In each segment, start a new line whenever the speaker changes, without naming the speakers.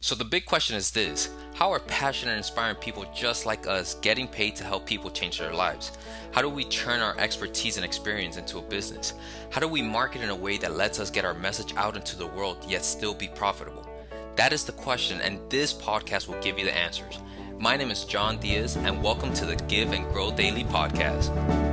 So, the big question is this How are passionate inspiring people just like us getting paid to help people change their lives? How do we turn our expertise and experience into a business? How do we market in a way that lets us get our message out into the world yet still be profitable? That is the question, and this podcast will give you the answers. My name is John Diaz, and welcome to the Give and Grow Daily podcast.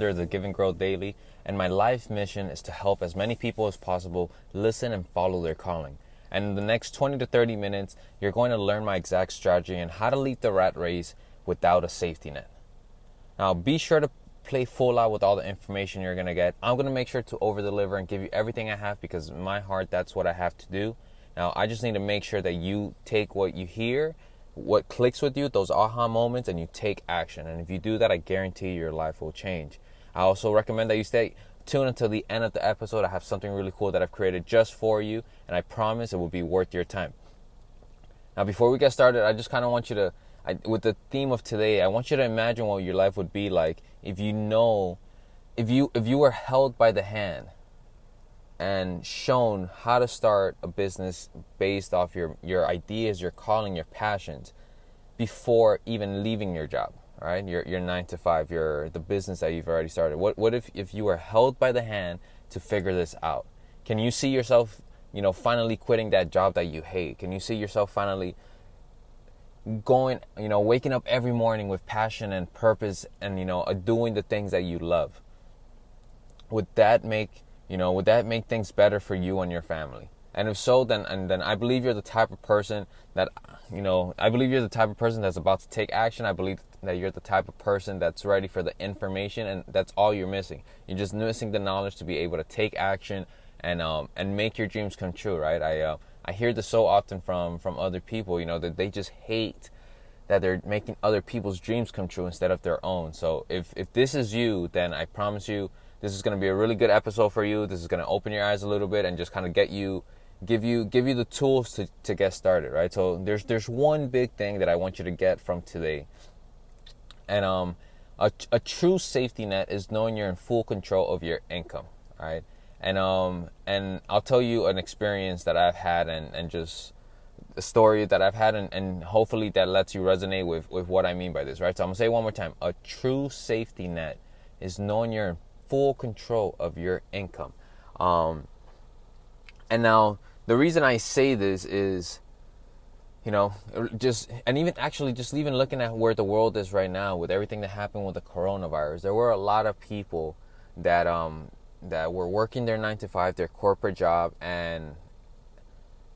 Founder of the Give and Grow Daily, and my life mission is to help as many people as possible listen and follow their calling. And in the next 20 to 30 minutes, you're going to learn my exact strategy and how to lead the rat race without a safety net. Now, be sure to play full out with all the information you're going to get. I'm going to make sure to over deliver and give you everything I have because in my heart, that's what I have to do. Now, I just need to make sure that you take what you hear what clicks with you, those aha moments, and you take action. And if you do that, I guarantee your life will change. I also recommend that you stay tuned until the end of the episode. I have something really cool that I've created just for you, and I promise it will be worth your time. Now, before we get started, I just kind of want you to, I, with the theme of today, I want you to imagine what your life would be like if you know, if you if you were held by the hand and shown how to start a business based off your, your ideas, your calling, your passions before even leaving your job, right? Your, your nine to five, your, the business that you've already started. What, what if, if you were held by the hand to figure this out? Can you see yourself, you know, finally quitting that job that you hate? Can you see yourself finally going, you know, waking up every morning with passion and purpose and, you know, uh, doing the things that you love? Would that make you know, would that make things better for you and your family? And if so, then and then I believe you're the type of person that you know, I believe you're the type of person that's about to take action. I believe that you're the type of person that's ready for the information and that's all you're missing. You're just missing the knowledge to be able to take action and um and make your dreams come true, right? I uh, I hear this so often from from other people, you know, that they just hate that they're making other people's dreams come true instead of their own. So if if this is you, then I promise you this is going to be a really good episode for you. This is going to open your eyes a little bit and just kind of get you give you give you the tools to, to get started, right? So there's there's one big thing that I want you to get from today. And um a, a true safety net is knowing you're in full control of your income, right? And um and I'll tell you an experience that I've had and, and just a story that I've had and, and hopefully that lets you resonate with, with what I mean by this, right? So I'm gonna say one more time. A true safety net is knowing you're in full control of your income. Um, and now, the reason I say this is, you know, just, and even actually, just even looking at where the world is right now with everything that happened with the coronavirus, there were a lot of people that, um, that were working their nine to five, their corporate job, and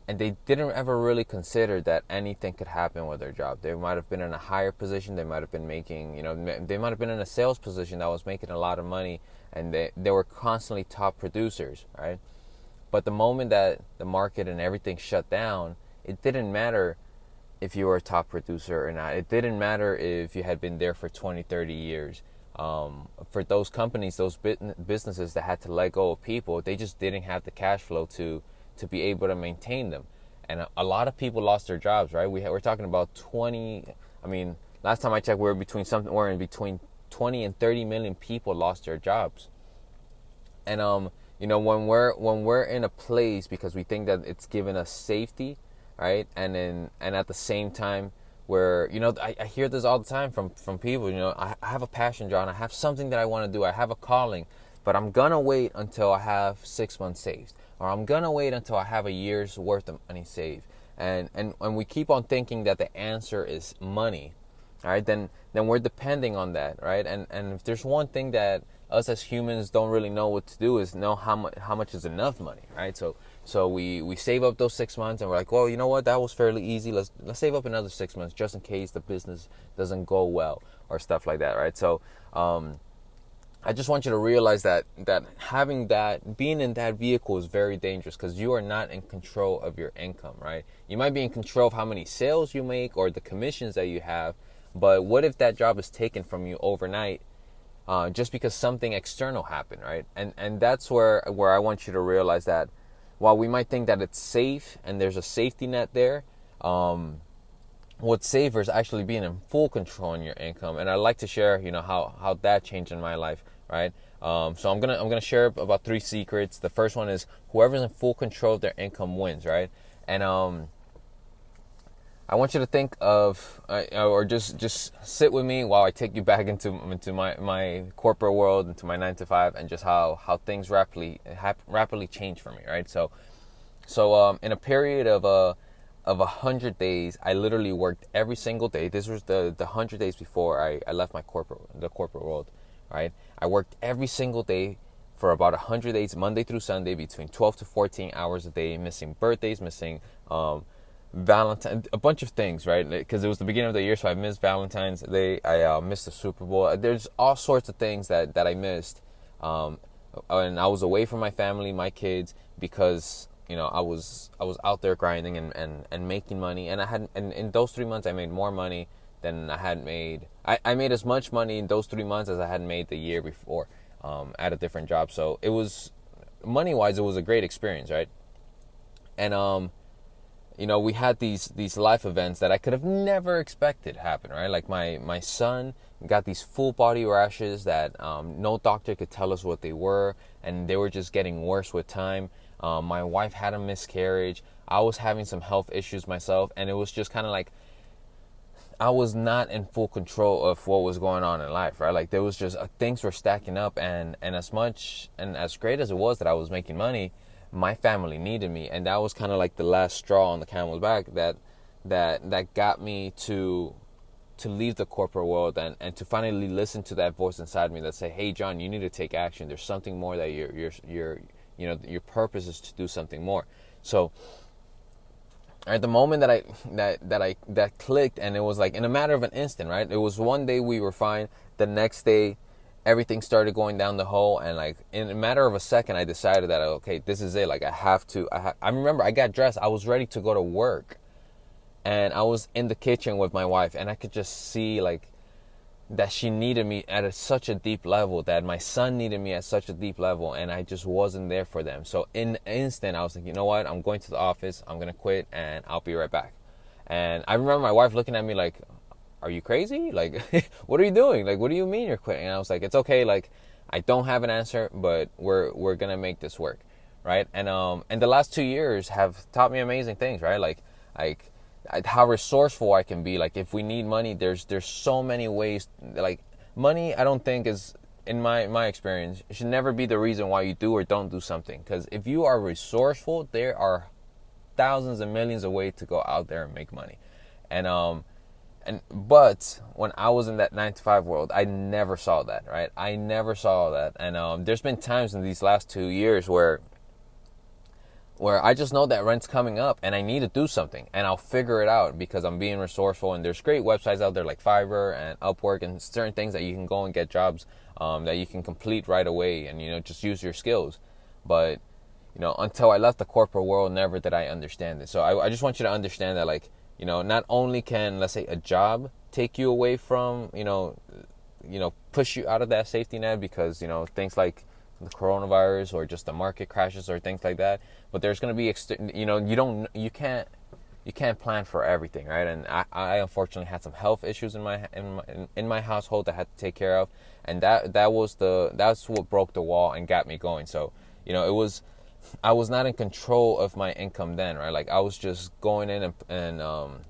and they didn't ever really consider that anything could happen with their job. They might have been in a higher position. They might have been making, you know, they might have been in a sales position that was making a lot of money, and they they were constantly top producers, right? But the moment that the market and everything shut down, it didn't matter if you were a top producer or not. It didn't matter if you had been there for 20, 30 years. Um, for those companies, those businesses that had to let go of people, they just didn't have the cash flow to to be able to maintain them. And a, lot of people lost their jobs, right? We we're talking about 20. I mean, last time I checked, we are between something. We're in between 20 and 30 million people lost their jobs. And um, you know, when we're when we're in a place because we think that it's given us safety, right? And then and at the same time, where you know I, I hear this all the time from from people. You know, I, I have a passion, John. I have something that I want to do. I have a calling, but I'm gonna wait until I have six months saved or I'm gonna wait until I have a year's worth of money saved. And and when we keep on thinking that the answer is money, all right, then then we're depending on that, right? And and if there's one thing that us as humans don't really know what to do is know how much how much is enough money, right? So so we we save up those six months and we're like, well, you know what, that was fairly easy. Let's let's save up another six months just in case the business doesn't go well or stuff like that, right? So um, I just want you to realize that that having that being in that vehicle is very dangerous because you are not in control of your income, right? You might be in control of how many sales you make or the commissions that you have, but what if that job is taken from you overnight uh, just because something external happened, right? And and that's where where I want you to realize that while we might think that it's safe and there's a safety net there, um, what's safer is actually being in full control in your income. And I'd like to share, you know, how how that changed in my life, right? Um, so I'm gonna I'm gonna share about three secrets. The first one is whoever's in full control of their income wins, right? And um, I want you to think of, uh, or just just sit with me while I take you back into into my, my corporate world, into my nine to five, and just how how things rapidly hap- rapidly change for me, right? So, so um, in a period of a uh, of a hundred days, I literally worked every single day. This was the the hundred days before I, I left my corporate the corporate world, right? I worked every single day for about a hundred days, Monday through Sunday, between twelve to fourteen hours a day, missing birthdays, missing um, Valentine, a bunch of things, right? Because it was the beginning of the year, so I missed Valentine's Day. I uh, missed the Super Bowl. There's all sorts of things that that I missed, um, and I was away from my family, my kids, because you know I was I was out there grinding and and, and making money. And I had and in those three months, I made more money than I had made. I, I made as much money in those three months as I had made the year before um, at a different job. So it was money wise, it was a great experience, right? And um you know, we had these these life events that I could have never expected happen, right? Like my my son got these full body rashes that um, no doctor could tell us what they were, and they were just getting worse with time. Um, my wife had a miscarriage. I was having some health issues myself, and it was just kind of like I was not in full control of what was going on in life, right? Like there was just uh, things were stacking up, and and as much and as great as it was that I was making money my family needed me and that was kind of like the last straw on the camel's back that that that got me to to leave the corporate world and, and to finally listen to that voice inside me that say hey john you need to take action. There's something more that your your your you know your purpose is to do something more. So at the moment that i that that i that clicked and it was like in a matter of an instant right? It was one day we were fine. The next day everything started going down the hole and like in a matter of a second i decided that okay this is it like i have to i, ha- I remember i got dressed i was ready to go to work and i was in the kitchen with my wife and i could just see like that she needed me at a, such a deep level that my son needed me at such a deep level and i just wasn't there for them. So in an instant i was like you know what? I'm going to the office i'm going to quit and i'll be right back. And i remember my wife looking at me like are you crazy? Like, what are you doing? Like, what do you mean you're quitting? And I was like, it's okay. Like, I don't have an answer, but we're we're gonna make this work, right? And um, and the last two years have taught me amazing things, right? Like, like how resourceful I can be. Like, if we need money, there's there's so many ways. Like, money, I don't think is in my my experience, should never be the reason why you do or don't do something. Because if you are resourceful, there are thousands and millions of ways to go out there and make money. And um, and but when I was in that nine to five world, I never saw that. Right, I never saw that. And um, there's been times in these last two years where where I just know that rent's coming up and I need to do something and I'll figure it out because I'm being resourceful and there's great websites out there like Fiverr and Upwork and certain things that you can go and get jobs um, that you can complete right away and you know just use your skills. But you know until I left the corporate world, never did I understand it. So I, I just want you to understand that like you know, not only can let's say a job take you away from, you know, you know, push you out of that safety net because, you know, things like the coronavirus or just the market crashes or things like that, but there's going to be you know, you don't you can't you can't plan for everything, right? And I, I unfortunately had some health issues in my in my in my household that I had to take care of, and that that was the that's what broke the wall and got me going. So you know, it was I was not in control of my income then, right? Like I was just going in and and um,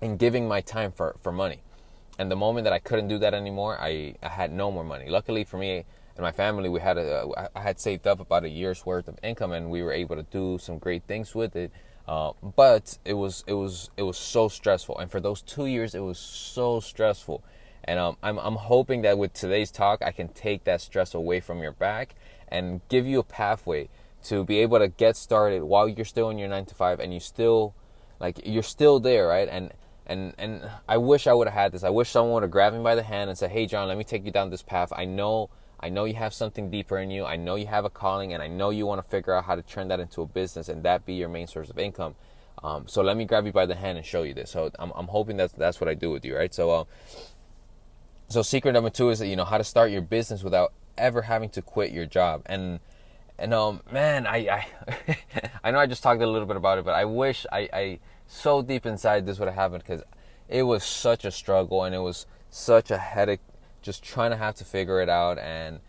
and giving my time for for money. And the moment that I couldn't do that anymore, I I had no more money. Luckily for me and my family, we had a I had saved up about a year's worth of income, and we were able to do some great things with it. Uh, but it was it was it was so stressful, and for those two years, it was so stressful. And um, I'm I'm hoping that with today's talk, I can take that stress away from your back and give you a pathway to be able to get started while you're still in your nine to five and you still like you're still there right? And and and i wish i would have had this. I wish someone would have grabbed me by the hand and said hey john let me take you down this path. I know i know you have something deeper in you. I know you have a calling and i know you want to figure out how to turn that into a business and that be your main source of income. Um, so let me grab you by the hand and show you this. So i'm, I'm hoping that that's what i do with you right? So uh, so secret number two is that you know how to start your business without ever having to quit your job. And and um man i i i know i just talked a little bit about it but i wish i i so deep inside this would have happened because it was such a struggle and it was such a headache just trying to have to figure it out and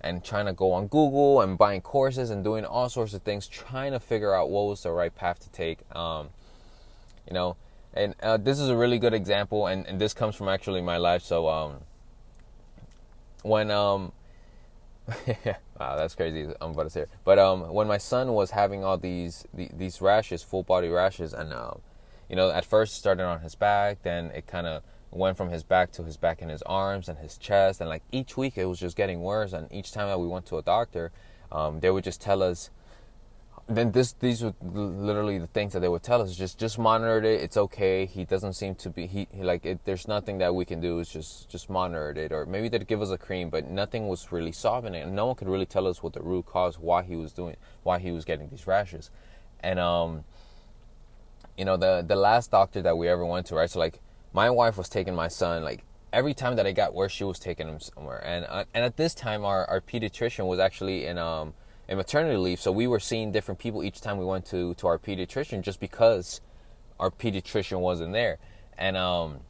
and trying to go on google and buying courses and doing all sorts of things trying to figure out what was the right path to take um you know? And uh, this is a really good example and, and this comes from actually my life. So um when um wow that's crazy i'm about to say it. but um when my son was having all these these rashes full body rashes and um you know at first started on his back then it kind of went from his back to his back and his arms and his chest and like each week it was just getting worse and each time that we went to a doctor um, they would just tell us then this these were literally the things that they would tell us. Just just monitor it. It's okay. He doesn't seem to be he, he like it, there's nothing that we can do. It's just just monitor it. Or maybe they'd give us a cream but nothing was really solving it. And no one could really tell us what the root cause why he was doing why he was getting these rashes. And um you know the the last doctor that we ever went to right? So like my wife was taking my son like every time that I got worse she was taking him somewhere. And uh, and at this time our our pediatrician was actually in um in maternity leave. So we were seeing different people each time we went to to our pediatrician, just because our pediatrician wasn't there. And um,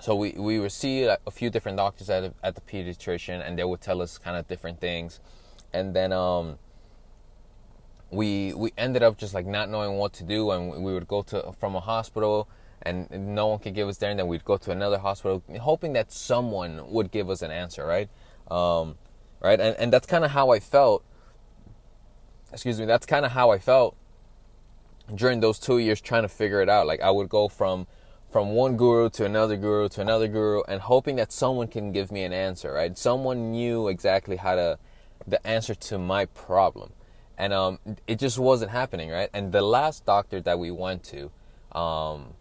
so we we would see a few different doctors at at the pediatrician, and they would tell us kind of different things. And then um, we we ended up just like not knowing what to do, and we would go to from a hospital and no one could give us there and then we'd go to another hospital hoping that someone would give us an answer right um, right and, and that's kind of how i felt excuse me, that's kind of how I felt during those two years trying to figure it out. Like I would go from from one guru to another guru to another guru and hoping that someone can give me an answer, right? Someone knew exactly how to the answer to my problem. And um, it just wasn't happening, right? And the last doctor that we went to, um,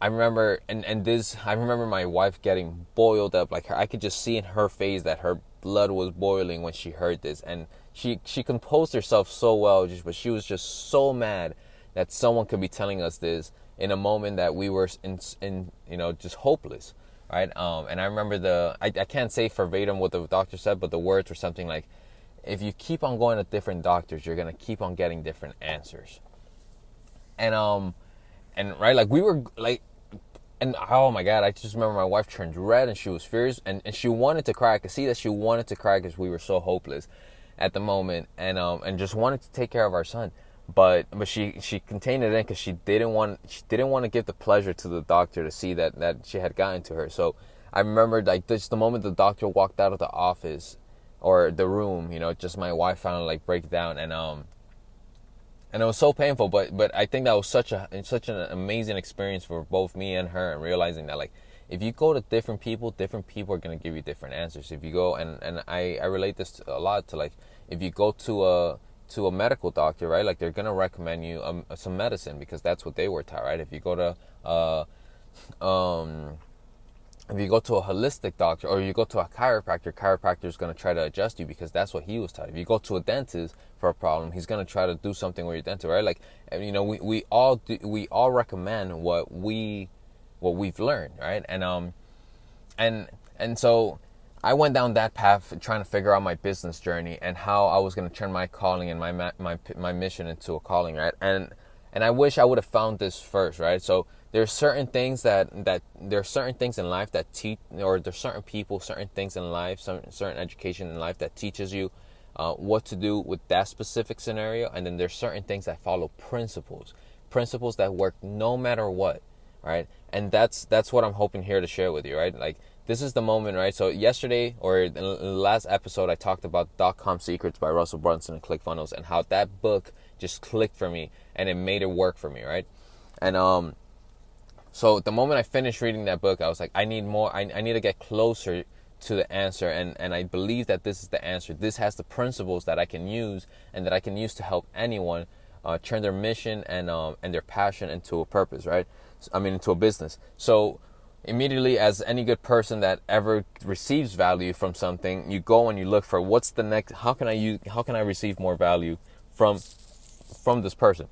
I remember, and, and this, I remember my wife getting boiled up. Like her, I could just see in her face that her blood was boiling when she heard this. And she she composed herself so well, just but she was just so mad that someone could be telling us this in a moment that we were in, in you know just hopeless, right? Um, and I remember the I, I can't say verbatim what the doctor said, but the words were something like, "If you keep on going to different doctors, you're gonna keep on getting different answers." And um, and right, like we were like and oh my god, I just remember my wife turned red and she was furious and, and she wanted to cry. I could see that she wanted to cry because we were so hopeless at the moment, and um, and just wanted to take care of our son. But but she she contained it in because she didn't want she didn't want to give the pleasure to the doctor to see that that she had gotten to her. So I remember like just the moment the doctor walked out of the office or the room, you know, just my wife finally like break down and um and it was so painful but but i think that was such a such an amazing experience for both me and her and realizing that like if you go to different people, different people are gonna give you different answers. If you go and and I I relate this a lot to like if you go to a to a medical doctor, right? Like they're gonna recommend you um, some medicine because that's what they were taught, right? If you go to uh, um, if you go to a holistic doctor or you go to a chiropractor, chiropractor is gonna try to adjust you because that's what he was taught. If you go to a dentist for a problem, he's gonna try to do something with your dental, right? Like, you know, we we all do, we all recommend what we what we've learned, right? And um, and and so I went down that path trying to figure out my business journey and how I was going to turn my calling and my my my mission into a calling, right? And and I wish I would have found this first, right? So there's certain things that that there's certain things in life that teach, or there's certain people, certain things in life, certain certain education in life that teaches you uh, what to do with that specific scenario, and then there's certain things that follow principles, principles that work no matter what right? And that's that's what I'm hoping here to share with you, right? Like this is the moment, right? So yesterday or in the last episode, I talked about dot com secrets by Russell Brunson and ClickFunnels, and how that book just clicked for me and it made it work for me, right? And um, so the moment I finished reading that book, I was like, I need more. I, I need to get closer to the answer, and and I believe that this is the answer. This has the principles that I can use and that I can use to help anyone uh, turn their mission and um, and their passion into a purpose, right? I mean, into a business. So immediately, as any good person that ever receives value from something, you go and you look for what's the next. How can I use? How can I receive more value from from this person?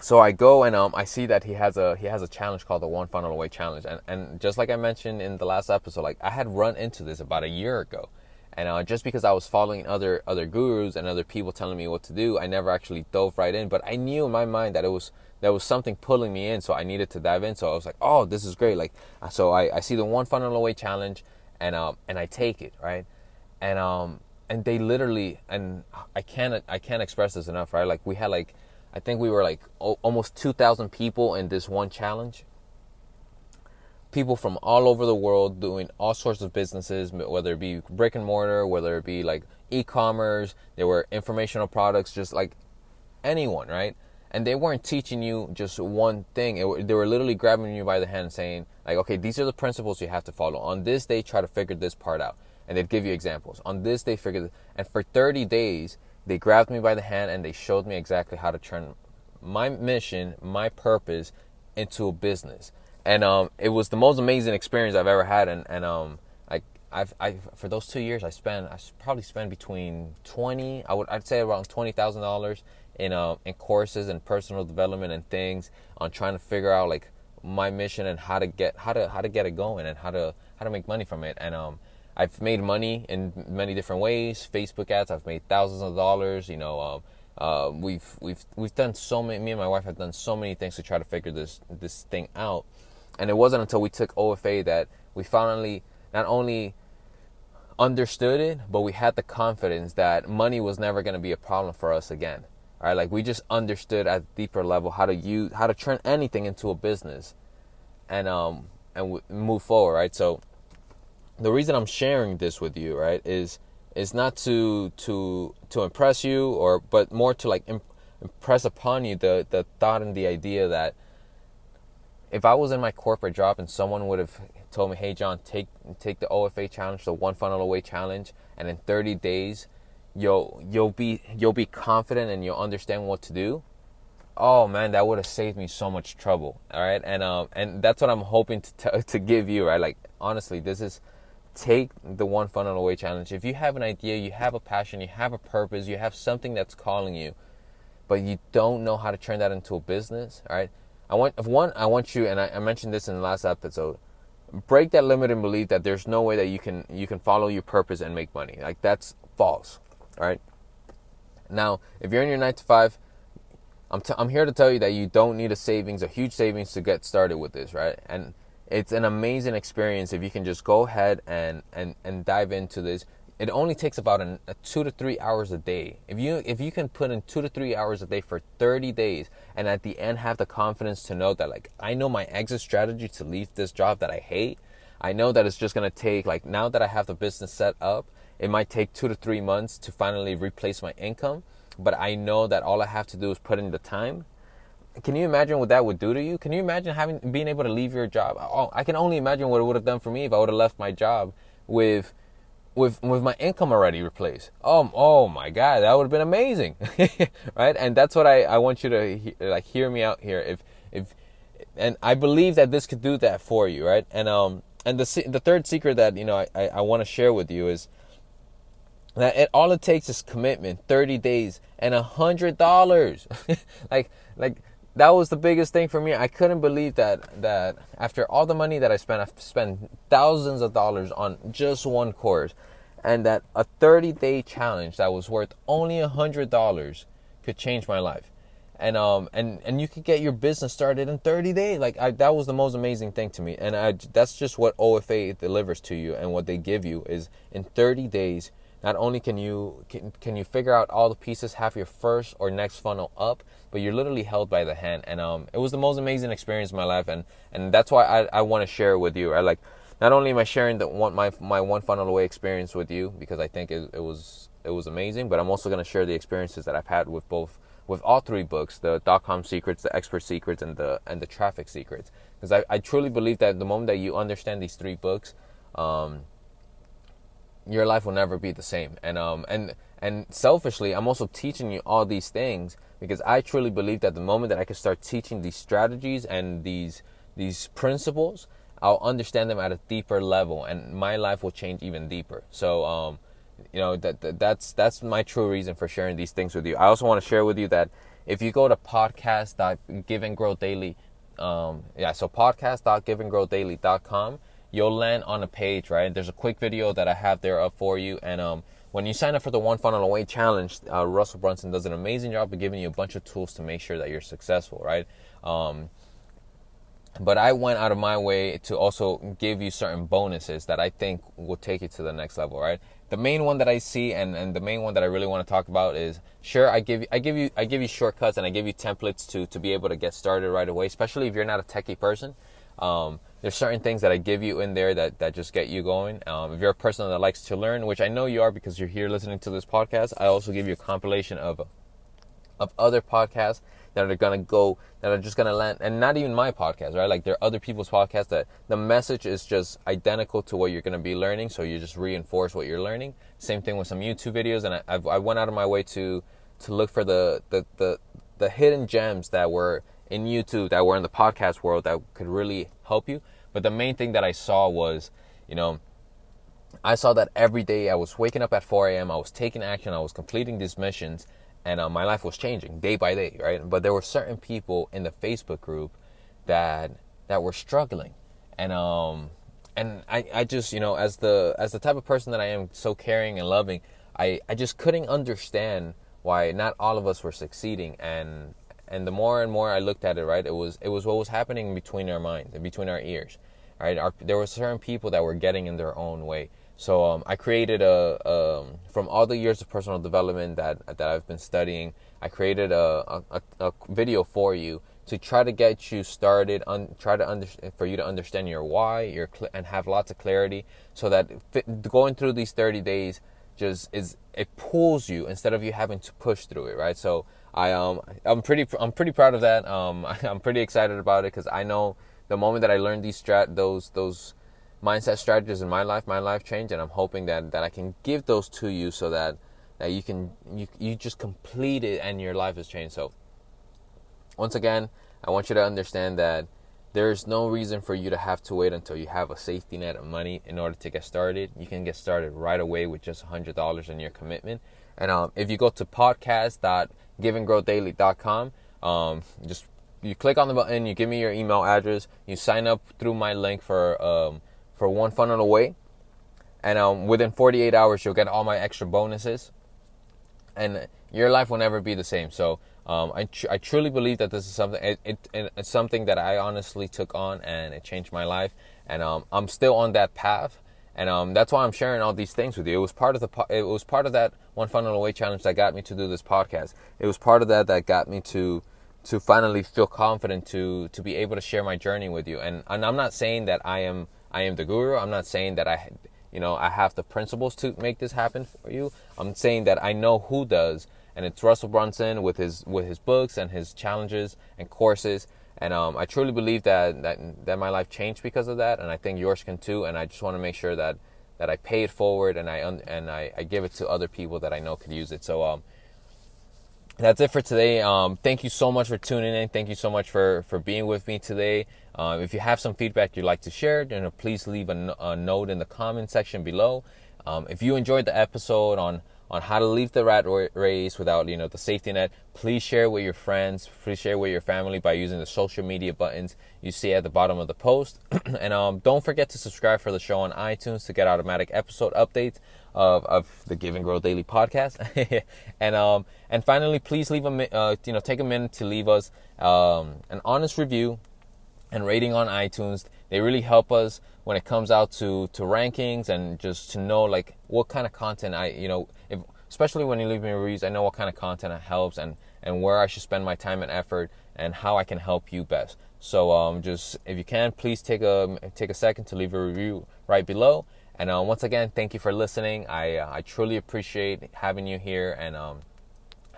so I go and um, I see that he has a he has a challenge called the One Funnel Away Challenge, and and just like I mentioned in the last episode, like I had run into this about a year ago, and uh, just because I was following other other gurus and other people telling me what to do, I never actually dove right in. But I knew in my mind that it was there was something pulling me in, so I needed to dive in. So I was like, oh, this is great. Like, so I, I see the One Funnel Away Challenge, and um and I take it right, and um and they literally and I can't I can't express this enough, right? Like we had like I think we were like almost 2,000 people in this one challenge. People from all over the world doing all sorts of businesses, whether it be brick and mortar, whether it be like e commerce, there were informational products, just like anyone, right? And they weren't teaching you just one thing. It, they were literally grabbing you by the hand and saying, like, okay, these are the principles you have to follow. On this day, try to figure this part out. And they'd give you examples. On this day, figure And for 30 days, they grabbed me by the hand and they showed me exactly how to turn my mission, my purpose into a business. And um, it was the most amazing experience I've ever had. And, and um, I, I've, I, for those two years, I spent, I probably spent between 20, I would, I'd say around $20,000 in, uh, in courses and personal development and things on trying to figure out like my mission and how to get, how to, how to get it going and how to, how to make money from it. And, um, I've made money in many different ways. Facebook ads, I've made thousands of dollars. You know, um, uh, we've we've we've done so many. Me and my wife have done so many things to try to figure this this thing out. And it wasn't until we took OFA that we finally not only understood it, but we had the confidence that money was never going to be a problem for us again. Right? Like we just understood at a deeper level how to use how to turn anything into a business, and um and w- move forward. Right? So the reason I'm sharing this with you, right, is is not to to to impress you or but more to like imp- impress upon you the the thought and the idea that if I was in my corporate job and someone would have told me, "Hey John, take take the OFA challenge, the one funnel away challenge, and in 30 days you'll you'll be you'll be confident and you'll understand what to do." Oh man, that would have saved me so much trouble. All right, and um and that's what I'm hoping to t- to give you. Right, like honestly, this is take the one funnel away challenge. If you have an idea, you have a passion, you have a purpose, you have something that's calling you, but you don't know how to turn that into a business, all right? I want if one I want you and I, I mentioned this in the last episode, break that limiting belief that there's no way that you can you can follow your purpose and make money. Like that's false, all right? Now, if you're in your 9 to 5, I'm, t- I'm here to tell you that you don't need a savings, a huge savings to get started with this, right? And it's an amazing experience if you can just go ahead and and and dive into this it only takes about an, a two to three hours a day if you if you can put in two to three hours a day for 30 days and at the end have the confidence to know that like i know my exit strategy to leave this job that i hate i know that it's just to take like now that i have the business set up it might take two to three months to finally replace my income but i know that all i have to do is put in the time can you imagine what that would do to you? Can you imagine having being able to leave your job? Oh, I can only imagine what it would have done for me if I would have left my job with with with my income already replaced. Oh, oh my God, that would have been amazing, right? And that's what I, I want you to he, like hear me out here. If if and I believe that this could do that for you, right? And um and the the third secret that you know I I, I want to share with you is that it, all it takes is commitment, thirty days, and a hundred dollars. like like that was the biggest thing for me. I couldn't believe that that after all the money that I spent, I've spent thousands of dollars on just one course, and that a 30 day challenge that was worth only a hundred dollars could change my life. And um and and you could get your business started in 30 days. Like I, that was the most amazing thing to me. And I that's just what OFA delivers to you and what they give you is in 30 days not only can you can, can you figure out all the pieces have your first or next funnel up but you're literally held by the hand. And um it was the most amazing experience in my life. And and that's why i, I want to share it with you. I like not only am i sharing the one my my one funnel away experience with you because i think it, it was it was amazing but i'm also going to share the experiences that i've had with both with all three books the dot com secrets the expert secrets and the and the traffic secrets. Because I, I truly believe that the moment that you understand these three books um your life will never be the same. And um and and selfishly, I'm also teaching you all these things because I truly believe that the moment that I can start teaching these strategies and these these principles, I'll understand them at a deeper level, and my life will change even deeper. So um, you know that, that that's that's my true reason for sharing these things with you. I also want to share with you that if you go to podcast.giveandgrowdaily, um, yeah, so podcast.giveandgrowdaily.com, you'll land on a page, right? There's a quick video that I have there up for you, and um, when you sign up for the One Funnel Away Challenge, uh, Russell Brunson does an amazing job of giving you a bunch of tools to make sure that you're successful, right? Um, but I went out of my way to also give you certain bonuses that I think will take you to the next level, right? The main one that I see and, and the main one that I really want to talk about is sure I give you I give you I give you shortcuts and I give you templates to to be able to get started right away, especially if you're not a techie person. Um, there's certain things that I give you in there that, that just get you going. Um, if you're a person that likes to learn, which I know you are because you're here listening to this podcast, I also give you a compilation of of other podcasts that are gonna go that are just gonna land and not even my podcast right like there are other people's podcasts that the message is just identical to what you're gonna be learning so you just reinforce what you're learning same thing with some youtube videos and i, I've, I went out of my way to to look for the, the the the hidden gems that were in youtube that were in the podcast world that could really help you but the main thing that i saw was you know I saw that every day I was waking up at 4 a.m. I was taking action. I was completing these missions, and uh, my life was changing day by day, right? But there were certain people in the Facebook group that that were struggling, and um, and I, I just you know as the as the type of person that I am, so caring and loving, I I just couldn't understand why not all of us were succeeding, and and the more and more I looked at it, right, it was it was what was happening between our minds and between our ears, right? Our, there were certain people that were getting in their own way so um, I created a um, from all the years of personal development that that I've been studying. I created a, a, a video for you to try to get you started. Un, try to under, for you to understand your why, your cl- and have lots of clarity, so that going through these 30 days just is it pulls you instead of you having to push through it, right? So I um I'm pretty I'm pretty proud of that. Um I'm pretty excited about it because I know the moment that I learned these strat those those mindset strategies in my life, my life changed, and I'm hoping that that I can give those to you so that that you can you you just complete it and your life has changed. So once again, I want you to understand that there's no reason for you to have to wait until you have a safety net of money in order to get started. You can get started right away with just hundred dollars in your commitment. And um, if you go to podcast.giveandgrowdaily.com, um, just you click on the button, you give me your email address, you sign up through my link for um, for one funnel away. And um, within 48 hours, you'll get all my extra bonuses. And your life will never be the same. So um, I, tr- I truly believe that this is something, it, it, it's something that I honestly took on and it changed my life. And um, I'm still on that path. And um, that's why I'm sharing all these things with you. It was part of the it was part of that one funnel away challenge that got me to do this podcast. It was part of that that got me to to finally feel confident to to be able to share my journey with you. And and I'm not saying that I am I am the guru. I'm not saying that I, you know, I have the principles to make this happen for you. I'm saying that I know who does, and it's Russell Brunson with his with his books and his challenges and courses. And um, I truly believe that, that that my life changed because of that, and I think yours can too. And I just want to make sure that that I pay it forward and I and I, I give it to other people that I know could use it. So um, that's it for today. Um, thank you so much for tuning in. Thank you so much for, for being with me today. Um, if you have some feedback you'd like to share, then please leave a, note in the comment section below. Um, if you enjoyed the episode on on how to leave the rat race without you know the safety net please share with your friends please share with your family by using the social media buttons you see at the bottom of the post and um, don't forget to subscribe for the show on itunes to get automatic episode updates of, of the Give and Grow Daily podcast. and um, and finally, please leave a uh, you know take a minute to leave us um, an honest review and rating on iTunes. They really help us when it comes out to to rankings and just to know like what kind of content I you know if, especially when you leave me reviews, I know what kind of content helps and and where I should spend my time and effort and how I can help you best. So um, just if you can, please take a take a second to leave a review right below. And uh, once again, thank you for listening. I uh, I truly appreciate having you here, and um,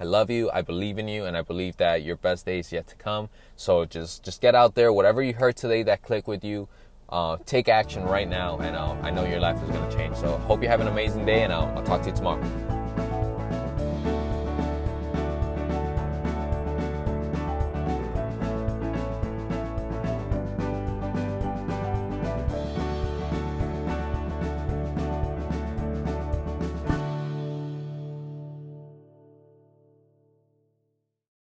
I love you. I believe in you, and I believe that your best days yet to come. So just just get out there. Whatever you heard today that clicked with you, uh, take action right now, and uh, I know your life is going to change. So hope you have an amazing day, and uh, I'll talk to you tomorrow.